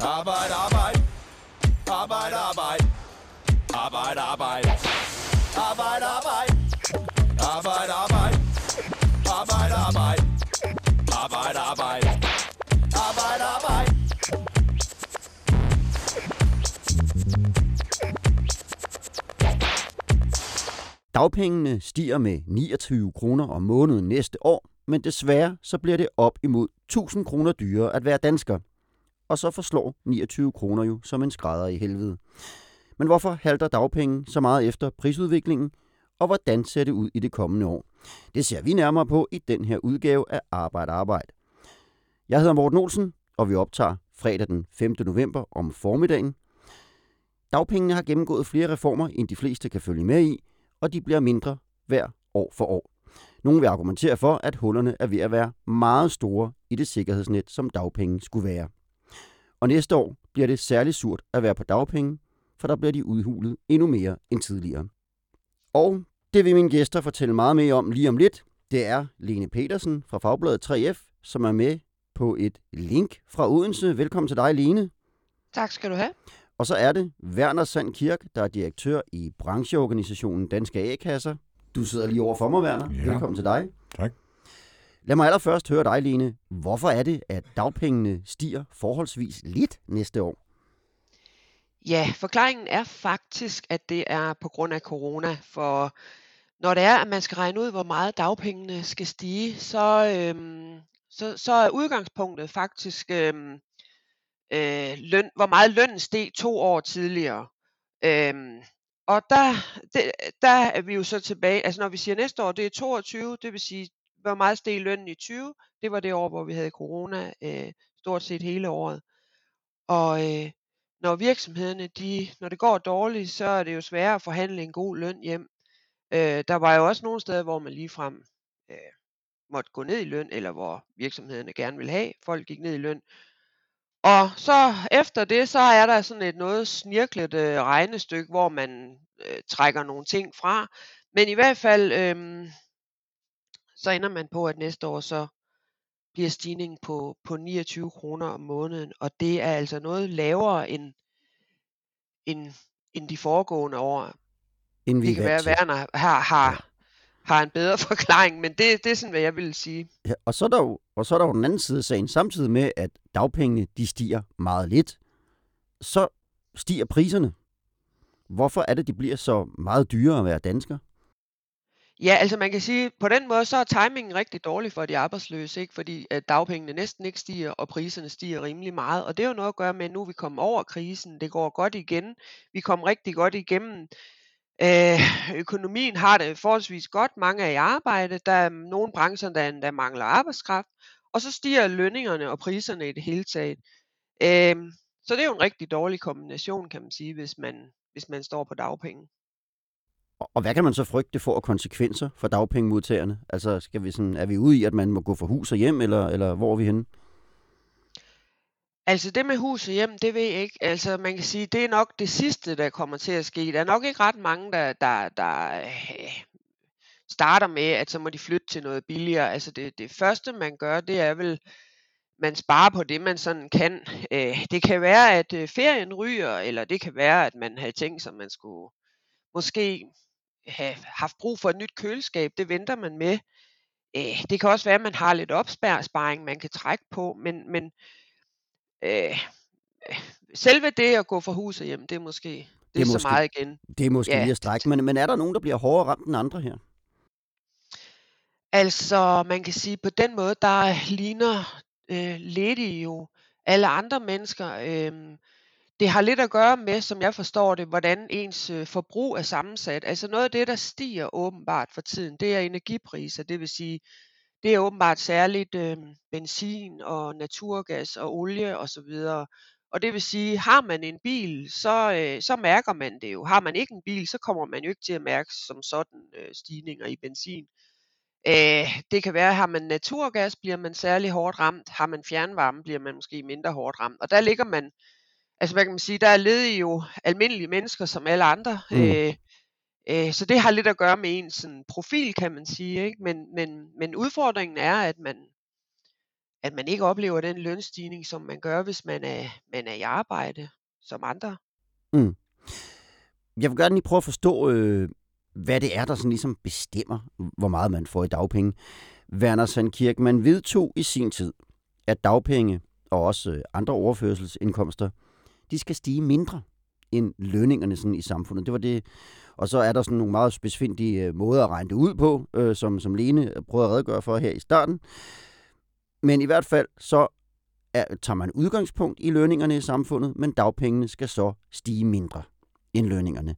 Arbejde, arbejde. Arbejde, arbejde. Arbejde, arbejde. Arbejde, arbejde. Arbejde, arbejde. Arbejde, arbejde. Arbejde, arbejde. Arbejde, arbejde. Dagpengene stiger med 29 kroner om måneden næste år, men desværre så bliver det op imod 1000 kroner dyrere at være dansker. Og så forslår 29 kroner jo som en skrædder i helvede. Men hvorfor halter dagpenge så meget efter prisudviklingen, og hvordan ser det ud i det kommende år? Det ser vi nærmere på i den her udgave af Arbejde Arbejde. Jeg hedder Morten Olsen, og vi optager fredag den 5. november om formiddagen. Dagpengene har gennemgået flere reformer, end de fleste kan følge med i, og de bliver mindre hver år for år. Nogle vil argumentere for, at hullerne er ved at være meget store i det sikkerhedsnet, som dagpenge skulle være. Og næste år bliver det særligt surt at være på dagpenge, for der bliver de udhulet endnu mere end tidligere. Og det vil mine gæster fortælle meget mere om lige om lidt. Det er Lene Petersen fra Fagbladet 3F, som er med på et link fra Odense. Velkommen til dig, Lene. Tak skal du have. Og så er det Werner Sand Kirk, der er direktør i brancheorganisationen Danske A-kasser. Du sidder lige over for mig, Werner. Ja. Velkommen til dig. Tak. Lad mig allerførst høre dig, Lene. Hvorfor er det, at dagpengene stiger forholdsvis lidt næste år? Ja, forklaringen er faktisk, at det er på grund af corona. For når det er, at man skal regne ud, hvor meget dagpengene skal stige, så, øhm, så, så er udgangspunktet faktisk øhm, øh, løn, hvor meget lønnen steg to år tidligere. Øhm, og der, det, der er vi jo så tilbage, altså når vi siger næste år, det er 22, det vil sige, hvor meget steg lønnen i 20, det var det år, hvor vi havde corona øh, stort set hele året. Og øh, når virksomhederne, de, når det går dårligt, så er det jo sværere at forhandle en god løn hjem. Øh, der var jo også nogle steder, hvor man ligefrem øh, måtte gå ned i løn, eller hvor virksomhederne gerne vil have, folk gik ned i løn. Og så efter det, så er der sådan et noget snirklet øh, regnestykke, hvor man øh, trækker nogle ting fra. Men i hvert fald, øh, så ender man på, at næste år så bliver stigningen på, på 29 kroner om måneden, og det er altså noget lavere end, end, end de foregående år. Inden vi Det kan være, at. Werner har, har, har en bedre forklaring, men det, det er sådan, hvad jeg vil sige. Ja, og, så er der jo, og så er der jo den anden side af sagen. Samtidig med, at dagpengene de stiger meget lidt, så stiger priserne. Hvorfor er det, de bliver så meget dyrere at være dansker? Ja, altså man kan sige, på den måde, så er timingen rigtig dårlig for de arbejdsløse, ikke? fordi at dagpengene næsten ikke stiger, og priserne stiger rimelig meget. Og det er jo noget at gøre med, at nu er vi kommet over krisen, det går godt igen, vi kom rigtig godt igennem. Øh, økonomien har det forholdsvis godt, mange er i arbejde, der er nogle brancher, der, der mangler arbejdskraft, og så stiger lønningerne og priserne i det hele taget. Øh, så det er jo en rigtig dårlig kombination, kan man sige, hvis man, hvis man står på dagpenge. Og hvad kan man så frygte for konsekvenser for dagpengemodtagerne? Altså, skal vi sådan, er vi ude i, at man må gå for hus og hjem, eller, eller hvor er vi henne? Altså det med hus og hjem, det ved jeg ikke. Altså man kan sige, det er nok det sidste, der kommer til at ske. Der er nok ikke ret mange, der, der, der øh, starter med, at så må de flytte til noget billigere. Altså det, det første, man gør, det er vel, man sparer på det, man sådan kan. Øh, det kan være, at øh, ferien ryger, eller det kan være, at man havde tænkt sig, at man skulle måske have haft brug for et nyt køleskab. Det venter man med. Øh, det kan også være, at man har lidt opsparing, man kan trække på, men, men øh, selve det at gå fra hus og hjem, det er måske det, Det er så måske- meget igen. Det er måske Ja. lige at strække, men, men er der nogen, der bliver hårdere ramt end andre her? Altså man kan sige, på den måde, der ligner øh, ledige jo alle andre mennesker. Øh, det har lidt at gøre med, som jeg forstår det, hvordan ens øh, forbrug er sammensat. Altså noget af det, der stiger åbenbart for tiden, det er energipriser. Det vil sige, det er åbenbart særligt øh, benzin og naturgas og olie osv. Og det vil sige, har man en bil, så, øh, så mærker man det jo. Har man ikke en bil, så kommer man jo ikke til at mærke som sådan øh, stigninger i benzin. Øh, det kan være, har man naturgas, bliver man særlig hårdt ramt. Har man fjernvarme, bliver man måske mindre hårdt ramt. Og der ligger man, altså hvad kan man sige, der er ledige jo almindelige mennesker som alle andre. Mm. Øh, øh, så det har lidt at gøre med ens sådan, profil, kan man sige. Ikke? Men, men, men udfordringen er, at man, at man ikke oplever den lønstigning, som man gør, hvis man er, man er i arbejde som andre. Mm. Jeg vil gerne lige prøve at forstå, øh, hvad det er, der sådan ligesom bestemmer, hvor meget man får i dagpenge. Werner Sandkirk, man vedtog i sin tid, at dagpenge og også øh, andre overførselsindkomster, de skal stige mindre end lønningerne sådan i samfundet. Det var det. Og så er der sådan nogle meget specifikke øh, måder at regne det ud på, øh, som, som Lene prøvede at redegøre for her i starten. Men i hvert fald så er, tager man udgangspunkt i lønningerne i samfundet, men dagpengene skal så stige mindre end lønningerne.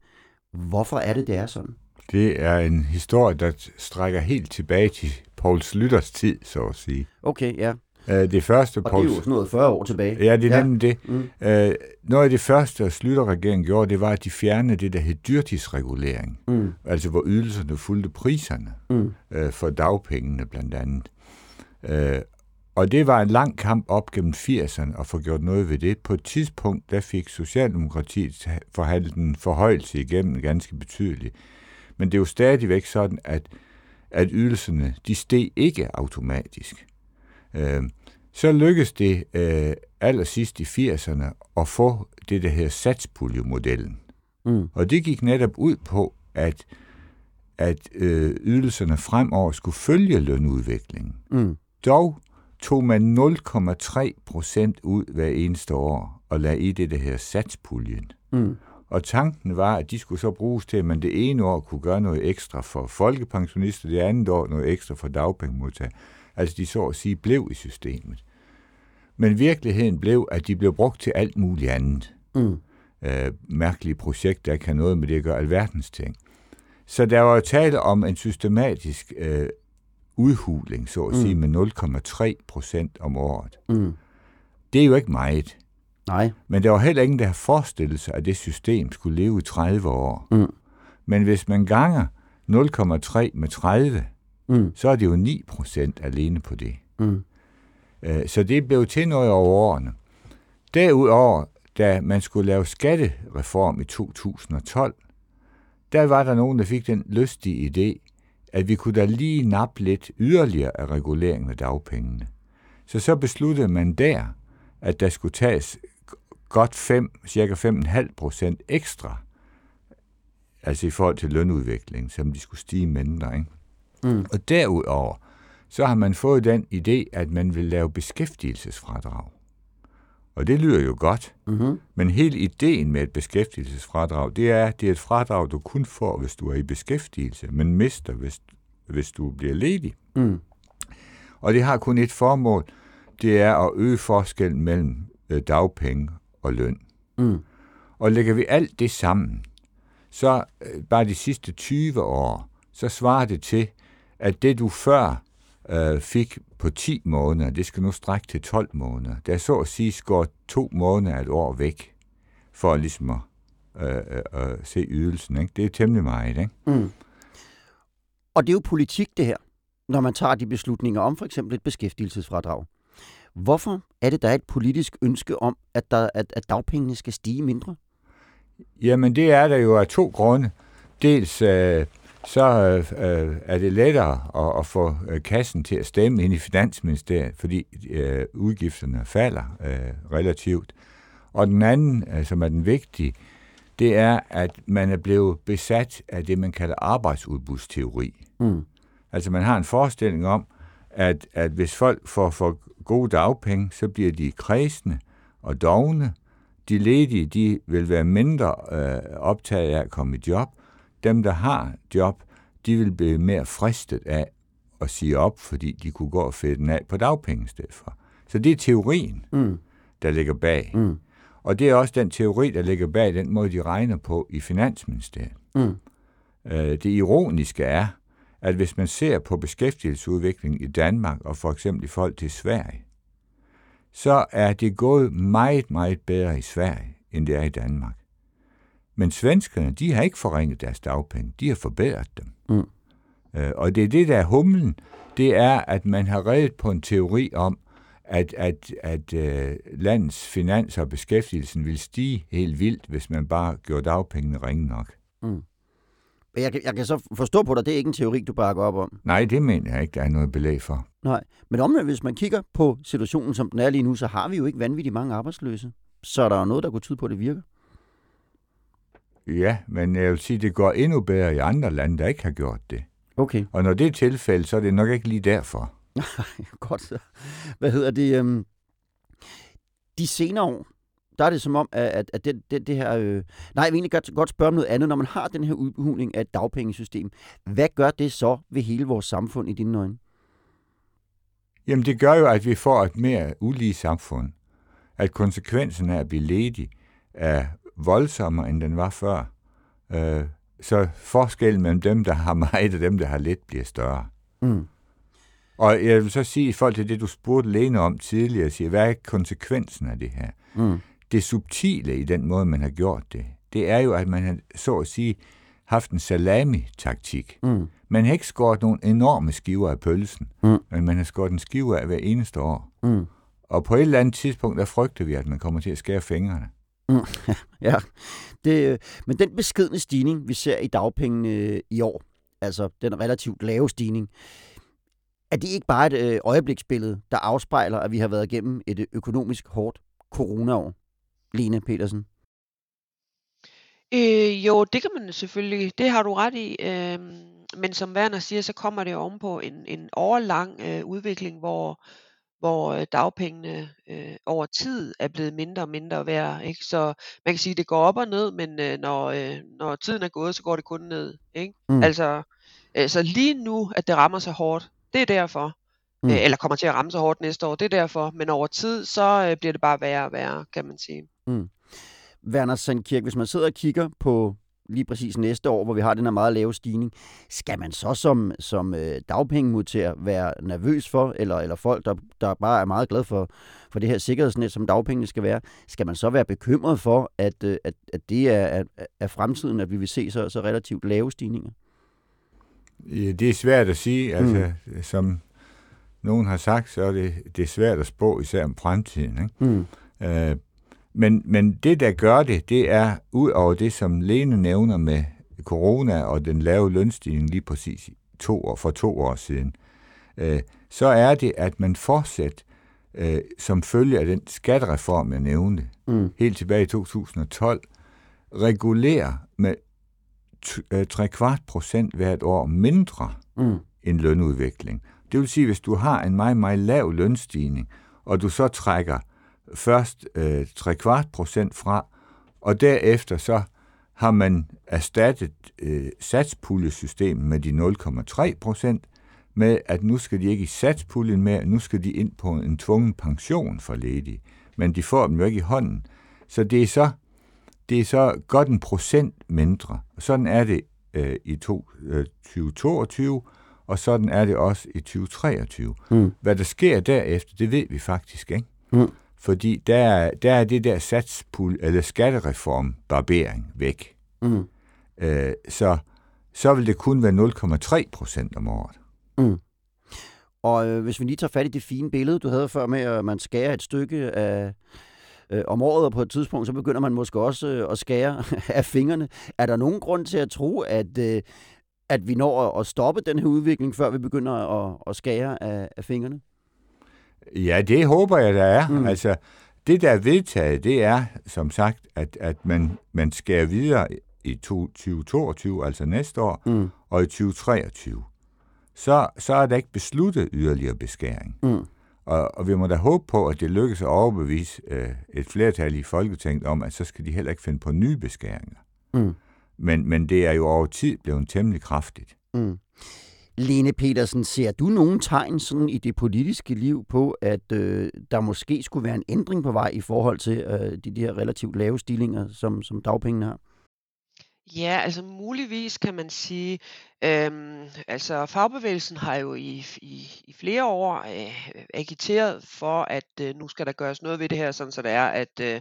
Hvorfor er det, det er sådan? Det er en historie, der strækker helt tilbage til Paul Slytters tid, så at sige. Okay, ja. Øh, det første, Og det er jo sådan noget 40 år tilbage. Ja, det er Ja. nemlig det. Mm. Øh, noget af det første, Slytter-regeringen gjorde, det var, at de fjernede det, der hed dyrtidsregulering. Mm. Altså, hvor ydelserne fulgte priserne Mm. øh, for dagpengene blandt andet. Øh, og det var en lang kamp op gennem 80'erne at få gjort noget ved det. På et tidspunkt, der fik Socialdemokratiet forhandlet en forhøjelse igennem ganske betydeligt. Men det er jo stadigvæk sådan, at, at ydelserne, de steg ikke automatisk. Øh, så lykkedes det øh, allersidst i 80'erne at få det, der hedder satspuljemodellen. Mm. Og det gik netop ud på, at, at øh, ydelserne fremover skulle følge lønudviklingen. Mm. Dog tog man 0,3 procent ud hver eneste år og lagde i det, der hedder satspuljen. Mm. Og tanken var, at de skulle så bruges til, at man det ene år kunne gøre noget ekstra for folkepensionister, det andet år noget ekstra for dagpengemodtagere. Altså de så at sige blev i systemet. Men virkeligheden blev, at de blev brugt til alt muligt andet. Mm. Øh, mærkelige projekter, der har noget med det at gøre alverdens ting. Så der var tale om en systematisk øh, udhuling, så at Mm. sige, med 0,3 procent om året. Mm. Det er jo ikke meget. Nej. Men der var heller ingen, der havde forestillet sig, at det system skulle leve i 30 år. Mm. Men hvis man ganger 0,3 med 30, Mm. så er det jo 9 procent alene på det. Mm. Øh, Så det blev til noget over årene. Derudover, da man skulle lave skattereform i 2012, der var der nogen, der fik den lystige idé, at vi kunne da lige nappe lidt yderligere af reguleringen af dagpengene. Så så besluttede man der, at der skulle tages godt 5, cirka 5,5 procent ekstra, altså i forhold til lønudviklingen, som de skulle stige mindre. Ikke? Mm. Og derudover, så har man fået den idé, at man vil lave beskæftigelsesfradrag. Og det lyder jo godt, Mm-hmm. men hele ideen med et beskæftigelsesfradrag, det er, at det er et fradrag, du kun får, hvis du er i beskæftigelse, men mister, hvis, hvis du bliver ledig. Mm. Og det har kun et formål, det er at øge forskellen mellem øh, dagpenge og løn. Mm. Og lægger vi alt det sammen, så øh, bare de sidste 20 år, så svarer det til, at det du før øh, fik på 10 måneder, det skal nu strække til 12 måneder. Der er så at sige skåret to måneder et år væk, for ligesom at øh, øh, øh, se ydelsen. Ikke? Det er temmelig meget. Ikke? Mm. Og det er jo politik, det her, når man tager de beslutninger om for eksempel et beskæftigelsesfradrag. Hvorfor er det, der er et politisk ønske om, at, der, at, at dagpengene skal stige mindre? Jamen, det er der jo af to grunde. Dels øh, så øh, er det lettere at, at få øh, kassen til at stemme ind i Finansministeriet, fordi øh, udgifterne falder øh, relativt. Og den anden, øh, som er den vigtige, det er, at man er blevet besat af det, man kalder arbejdsudbudsteori. Mm. Altså man har en forestilling om, at, at hvis folk får, får gode dagpenge, så bliver de kredsende og dogne. De ledige, de vil være mindre øh, optaget af at komme i job. Dem, der har job, de vil blive mere fristet af at sige op, fordi de kunne gå og fætte den af på dagpenge i stedet for. Så det er teorien, Mm. der ligger bag. Mm. Og det er også den teori, der ligger bag den måde, de regner på i Finansministeriet. Mm. Øh, Det ironiske er, at hvis man ser på beskæftigelsesudviklingen i Danmark og for eksempel i forhold til Sverige, så er det gået meget, meget bedre i Sverige, end det er i Danmark. Men svenskerne, de har ikke forringet deres dagpenge, de har forbedret dem. Mm. Øh, Og det er det, der er humlen, det er, at man har reddet på en teori om, at, at, at øh, landets finanser og beskæftigelsen vil stige helt vildt, hvis man bare gjorde dagpengene ringe nok. Men jeg, kan- jeg kan så forstå på dig, det er ikke en teori, du bakker op om. Nej, det mener jeg ikke, der er noget belæg for. Nej, men omvendt, hvis man kigger på situationen, som den er lige nu, så har vi jo ikke vanvittigt mange arbejdsløse. Så er der jo noget, der kunne tyde på, at det virker. Ja, men jeg vil sige, det går endnu bedre i andre lande, der ikke har gjort det. Okay, Og når det er tilfældet, så er det nok ikke lige derfor. godt så. Hvad hedder det? øhm, De senere år, der er det som om, at, at, at det, det, det her... Øh... Nej, jeg vil egentlig godt, godt spørge om noget andet. Når man har den her udhuling af et dagpengesystem, hvad gør det så ved hele vores samfund i dine øjne? Jamen, det gør jo, at vi får et mere ulige samfund. At konsekvensen af at blive ledig er voldsommere, end den var før. Øh, så forskellen mellem dem, der har meget, og dem, der har lidt, bliver større. Mm. Og jeg vil så sige, i forhold til det, du spurgte Lene om tidligere, siger, hvad er konsekvensen af det her? Mm. Det subtile i den måde, man har gjort det, det er jo, at man har, så at sige, haft en salami-taktik. Mm. Man har ikke skåret nogle enorme skiver af pølsen, Mm. men man har skåret en skive af hver eneste år. Mm. Og på et eller andet tidspunkt, der frygter vi, at man kommer til at skære fingrene. Mm, ja, det, øh, men den beskedne stigning, vi ser i dagpengene øh, i år, altså den relativt lave stigning, er det ikke bare et øh, øjebliksbillede, der afspejler, at vi har været igennem et økonomisk hårdt coronaår? Lene Petersen. Øh, jo, det kan man selvfølgelig. Det har du ret i. Øh, men som Werner siger, så kommer det ovenpå en, en årlang øh, udvikling, hvor, hvor øh, dagpengene øh, over tid er blevet mindre og mindre værd. Ikke? Så man kan sige, at det går op og ned, men øh, når, øh, når tiden er gået, så går det kun ned. Ikke? Mm. Mm. Altså, øh, så lige nu, at det rammer så hårdt, det er derfor. Mm. Mm. Øh, eller kommer til at ramme så hårdt næste år, det er derfor. Men over tid, så øh, bliver det bare værre og værre, kan man sige. Werner Sandkirk, hvis man sidder og kigger på lige præcis næste år, hvor vi har den her meget lave stigning, skal man så som, som øh, dagpengemodtager være nervøs for, eller, eller folk, der, der bare er meget glade for, for det her sikkerhedsnet, som dagpengene skal være, skal man så være bekymret for, at, øh, at, at det er, er, er fremtiden, at vi vil se så, så relativt lave stigninger? Ja, Det er svært at sige. Altså, mm. som nogen har sagt, så er det, det er svært at spå, især om fremtiden. Ikke? Mm. Øh, men, men det, der gør det, det er ud over det, som Lene nævner med corona og den lave lønstigning lige præcis to år, for to år siden, øh, så er det, at man fortsat, øh, som følge af den skattereform, jeg nævnte, Mm. helt tilbage i 2012, regulerer med øh, 3 kvart procent hvert år mindre Mm. en lønudvikling. Det vil sige, hvis du har en meget, meget lav lønstigning, og du så trækker først øh, 3 kvart procent fra, og derefter så har man erstattet øh, satspuljesystemet med de 0,3 procent, med at nu skal de ikke i satspuljen mere, nu skal de ind på en tvungen pension for ledige. Men de får dem jo ikke i hånden. Så det er så, det er så godt en procent mindre. Sådan er det øh, i to, øh, 2022, og sådan er det også i 2023. Mm. Hvad der sker derefter, det ved vi faktisk ikke. Mm. Fordi der, er- der er det der satspul, eller skattereform, barbering væk. Mm. Øh, så, så vil det kun være 0,3 procent om året. Og øh, hvis vi lige tager fat i det fine billede, du havde før med, at man skærer et stykke af, øh, om året, og på et tidspunkt, så begynder man måske også øh, at skære af fingrene. Er der nogen grund til at tro, at, øh, at vi når at- at stoppe den her udvikling, før vi begynder at, at skære af, af fingrene? Ja, det håber jeg, der er. Mm. Altså, det, der er vedtaget, det er, som sagt, at, at man, man skærer videre i to- 2022, altså næste år, Mm. og i 2023. Så, så er der ikke besluttet yderligere beskæring. Mm. Og, og vi må da håbe på, at det lykkes at overbevise øh, et flertal i Folketinget om, at så skal de heller ikke finde på nye beskæringer. Mm. Men, men det er jo over tid blevet temmelig kraftigt. Mm. Lene Petersen, ser du nogen tegn sådan i det politiske liv på, at øh, der måske skulle være en ændring på vej i forhold til øh, de, de her relativt lave stillinger, som, som dagpengene har? Ja, altså muligvis kan man sige, øhm, altså fagbevægelsen har jo i, i, i flere år øh, agiteret for, at øh, nu skal der gøres noget ved det her, sådan så det er, at øh,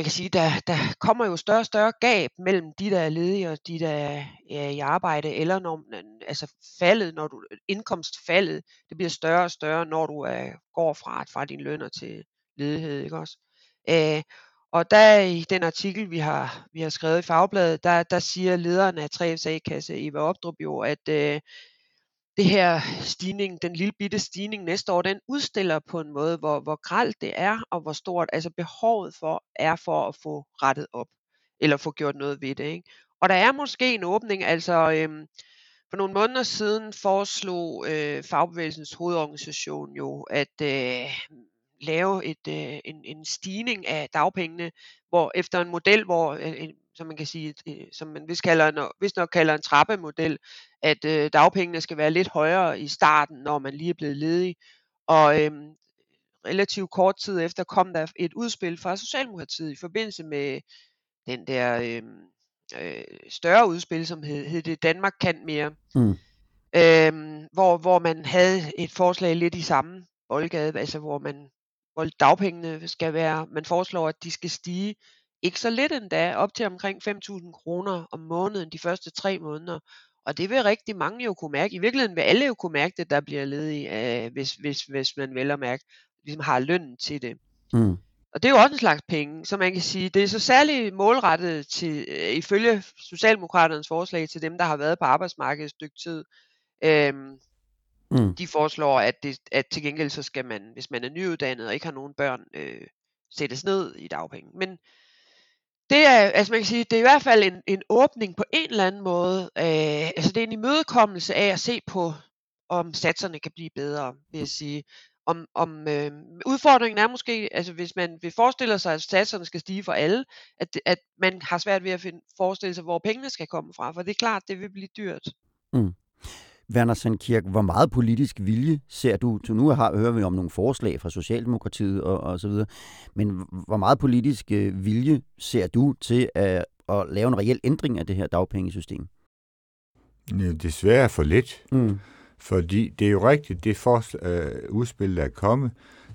man kan sige, der, der kommer jo større og større gab mellem de, der er ledige og de, der er i arbejde, eller når, altså faldet, når du, indkomstfaldet, det bliver større og større, når du er, går fra, fra din lønner til ledighed, ikke også? Øh, Og der i den artikel, vi har, vi har skrevet i Fagbladet, der, der siger lederen af 3F's A-kasse, Eva Opdrup, jo, at øh, det her stigning, den lille bitte stigning næste år, den udstiller på en måde, hvor, hvor gralt det er, og hvor stort altså behovet for er for at få rettet op, eller få gjort noget ved det. Ikke? Og der er måske en åbning, altså øhm, for nogle måneder siden foreslog øh, Fagbevægelsens hovedorganisation jo at øh, lave et, øh, en, en stigning af dagpengene, hvor efter en model, hvor øh, en, som man kan sige, øh, som man vist, kalder en, vist nok kalder en trappemodel, at øh, dagpengene skal være lidt højere i starten, når man lige er blevet ledig. Og øh, relativt kort tid efter kom der et udspil fra Socialdemokratiet i forbindelse med den der øh, øh, større udspil, som hed, hed det Danmark kan mere. Mm. Øh, hvor, hvor man havde et forslag lidt i samme boldgade, altså hvor man hvor dagpengene skal være, man foreslår, at de skal stige ikke så lidt endda, op til omkring 5.000 kroner om måneden de første tre måneder. Og det vil rigtig mange jo kunne mærke. I virkeligheden vil alle jo kunne mærke det, der bliver ledige, øh, hvis, hvis, hvis man vel at mærke, ligesom har lønnen til det. Mm. Og det er jo også en slags penge, så man kan sige, det er så særligt målrettet til, øh, ifølge Socialdemokraternes forslag til dem, der har været på arbejdsmarkedet et stykke tid. Øhm, mm. De foreslår, at, det, at til gengæld så skal man, hvis man er nyuddannet og ikke har nogen børn, øh, sættes ned i dagpenge. Men det er, altså man kan sige, det er i hvert fald en, en åbning på en eller anden måde. Øh, altså det er en imødekommelse af at se på, om satserne kan blive bedre, vil jeg sige. Om, om øh, udfordringen er måske, altså hvis man vil forestille sig, at satserne skal stige for alle, at, at man har svært ved at finde, forestille sig, hvor pengene skal komme fra, for det er klart, det vil blive dyrt. Mm. Werner Sandkirk, hvor meget politisk vilje ser du, til nu har, hører vi om nogle forslag fra Socialdemokratiet og, og så videre, men hvor meget politisk øh, vilje ser du til at, at lave en reel ændring af det her dagpengesystem? Ja, desværre for lidt. Mm. Fordi det er jo rigtigt, det forslag, øh, udspil, der er kommet,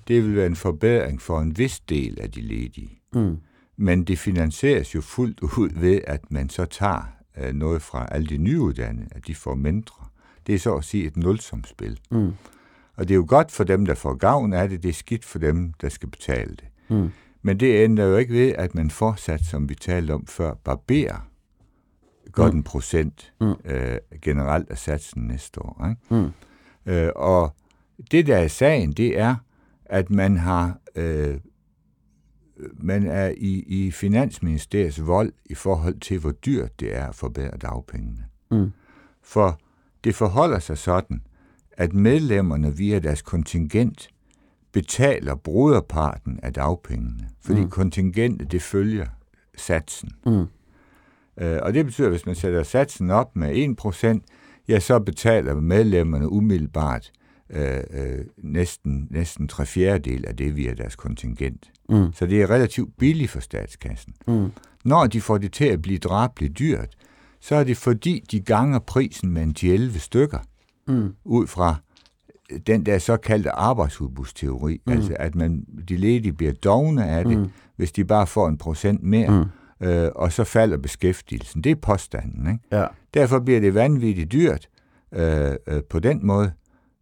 det vil være en forbedring for en vis del af de ledige. Mm. Men det finansieres jo fuldt ud ved, at man så tager øh, noget fra alle de nyuddannede, at de får mindre. Det er så at sige et nulsomspil. Mm. Og det er jo godt for dem, der får gavn af det, det er skidt for dem, der skal betale det. Mm. Men det ændrer jo ikke ved, at man fortsat, som vi talte om før, barberer godt mm. en procent mm. øh, generelt af satsen næste år. Ikke? Mm. Øh, og det, der er sagen, det er, at man har øh, man er i, i Finansministeriets vold i forhold til, hvor dyrt det er at forbedre dagpengene. Mm. For det forholder sig sådan, at medlemmerne via deres kontingent betaler broderparten af dagpengene, fordi mm. kontingentet det følger satsen. Mm. Øh, og det betyder, at hvis man sætter satsen op med 1%, ja, så betaler medlemmerne umiddelbart øh, øh, næsten, næsten tre fjerdedel af det via deres kontingent. Mm. Så det er relativt billigt for statskassen. Mm. Når de får det til at blive drabligt dyrt, så er det fordi, de ganger prisen med en 11 stykker, mm. ud fra den der såkaldte arbejdsudbudsteori, mm. altså at man, de ledige bliver dogne af det, mm. hvis de bare får en procent mere, mm. øh, og så falder beskæftigelsen. Det er påstanden. Ikke? Ja. Derfor bliver det vanvittigt dyrt øh, øh, på den måde,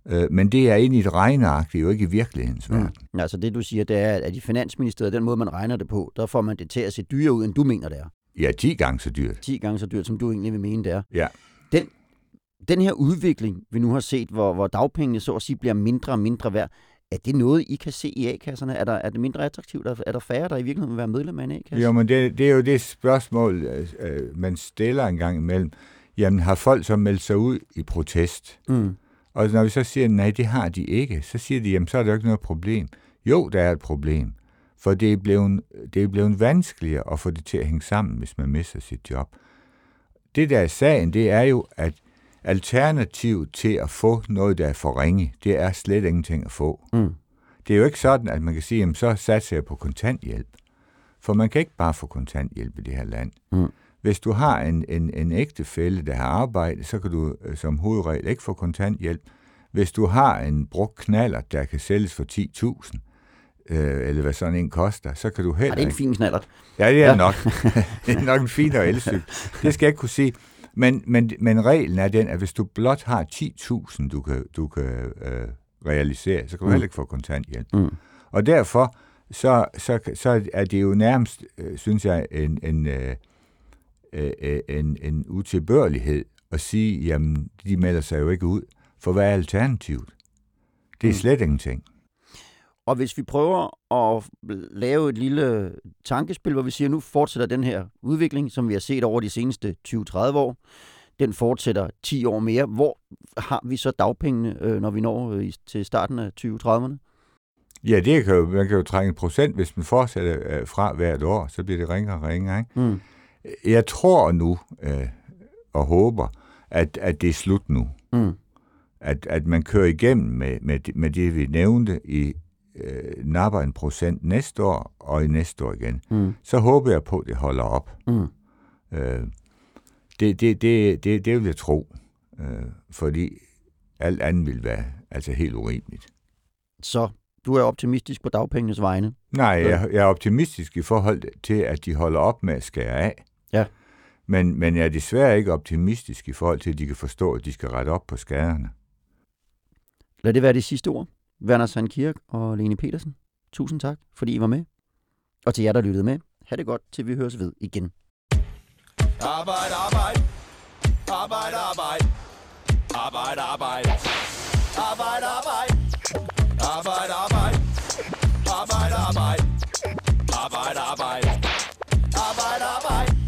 øh, men det er i et regneark, det er jo ikke i virkelighedens mm. verden. Altså det du siger, det er, at i Finansministeriet, den måde man regner det på, der får man det til at se dyrere ud, end du mener det er. Ja, 10 gange så dyrt. 10 gange så dyrt, som du egentlig vil mene, det er. Ja. Den, den her udvikling, vi nu har set, hvor, hvor dagpengene så at sige bliver mindre og mindre værd, er det noget, I kan se i A-kasserne? Er, der, er det mindre attraktivt? Er, er der færre, der i virkeligheden vil være medlem af en A-kasse? Jo, men det, det er jo det spørgsmål, øh, man stiller en gang imellem. Jamen, har folk så meldt sig ud i protest? Mm. Og når vi så siger, nej, det har de ikke, så siger de, jamen, så er der jo ikke noget problem. Jo, der er et problem. For det er, blevet, det er blevet vanskeligere at få det til at hænge sammen, hvis man mister sit job. Det der er sagen, det er jo, at alternativ til at få noget, der er for ringe, det er slet ingenting at få. Mm. Det er jo ikke sådan, at man kan sige, at så satser jeg på kontanthjælp. For man kan ikke bare få kontanthjælp i det her land. Mm. Hvis du har en, en, en ægtefælle, der har arbejde, så kan du øh, som hovedregel ikke få kontanthjælp. Hvis du har en brugt knaller, der kan sælges for 10.000, øh, eller hvad sådan en koster, så kan du heller ikke... Er det en fin knallert? Ja, det er ja. nok. det er nok en finere elcykel. Det skal jeg ikke kunne sige. Men, men, men reglen er den, at hvis du blot har 10.000, du kan, du kan øh, realisere, så kan du mm. heller ikke få kontanthjælp. Mm. Og derfor så, så, så er det jo nærmest, øh, synes jeg, en, en, øh, øh, en, en utilbørlighed at sige, jamen, de melder sig jo ikke ud. For hvad er alternativet? Det er Mm. slet ingenting. Og hvis vi prøver at lave et lille tankespil, hvor vi siger, nu fortsætter den her udvikling, som vi har set over de seneste 20-30 år, den fortsætter 10 år mere. Hvor har vi så dagpengene, øh, når vi når øh, til starten af 2030'erne? Ja, det kan jo, man kan jo trænge en procent, hvis man fortsætter øh, fra hvert år, så bliver det ringere og ringere. Ikke? Mm. Jeg tror nu øh, og håber, at, at det er slut nu. Mm. At, at man kører igennem med, med, med det, vi nævnte, i øh, napper en procent næste år og i næste år igen. Mm. Så håber jeg på, at det holder op. Mm. Øh, det, det, det, det, det vil jeg tro, øh, fordi alt andet vil være altså helt urimeligt. Så du er optimistisk på dagpengenes vegne. Nej, jeg, jeg er optimistisk i forhold til, at de holder op med at skære af. Ja. Men, men jeg er desværre ikke optimistisk i forhold til, at de kan forstå, at de skal rette op på skaderne. Lad det være det sidste ord. Werner Kirk og Lene Petersen, tusind tak, fordi I var med. Og til jer, der lyttede med, ha' det godt, til vi høres ved igen. Arbejde, arbejde. Arbejde, arbejde. Arbejde, arbejde. Arbejde, arbejde. Arbejde, arbejde. Arbejde, arbejde. Arbejde, arbejde. Arbejde, arbejde.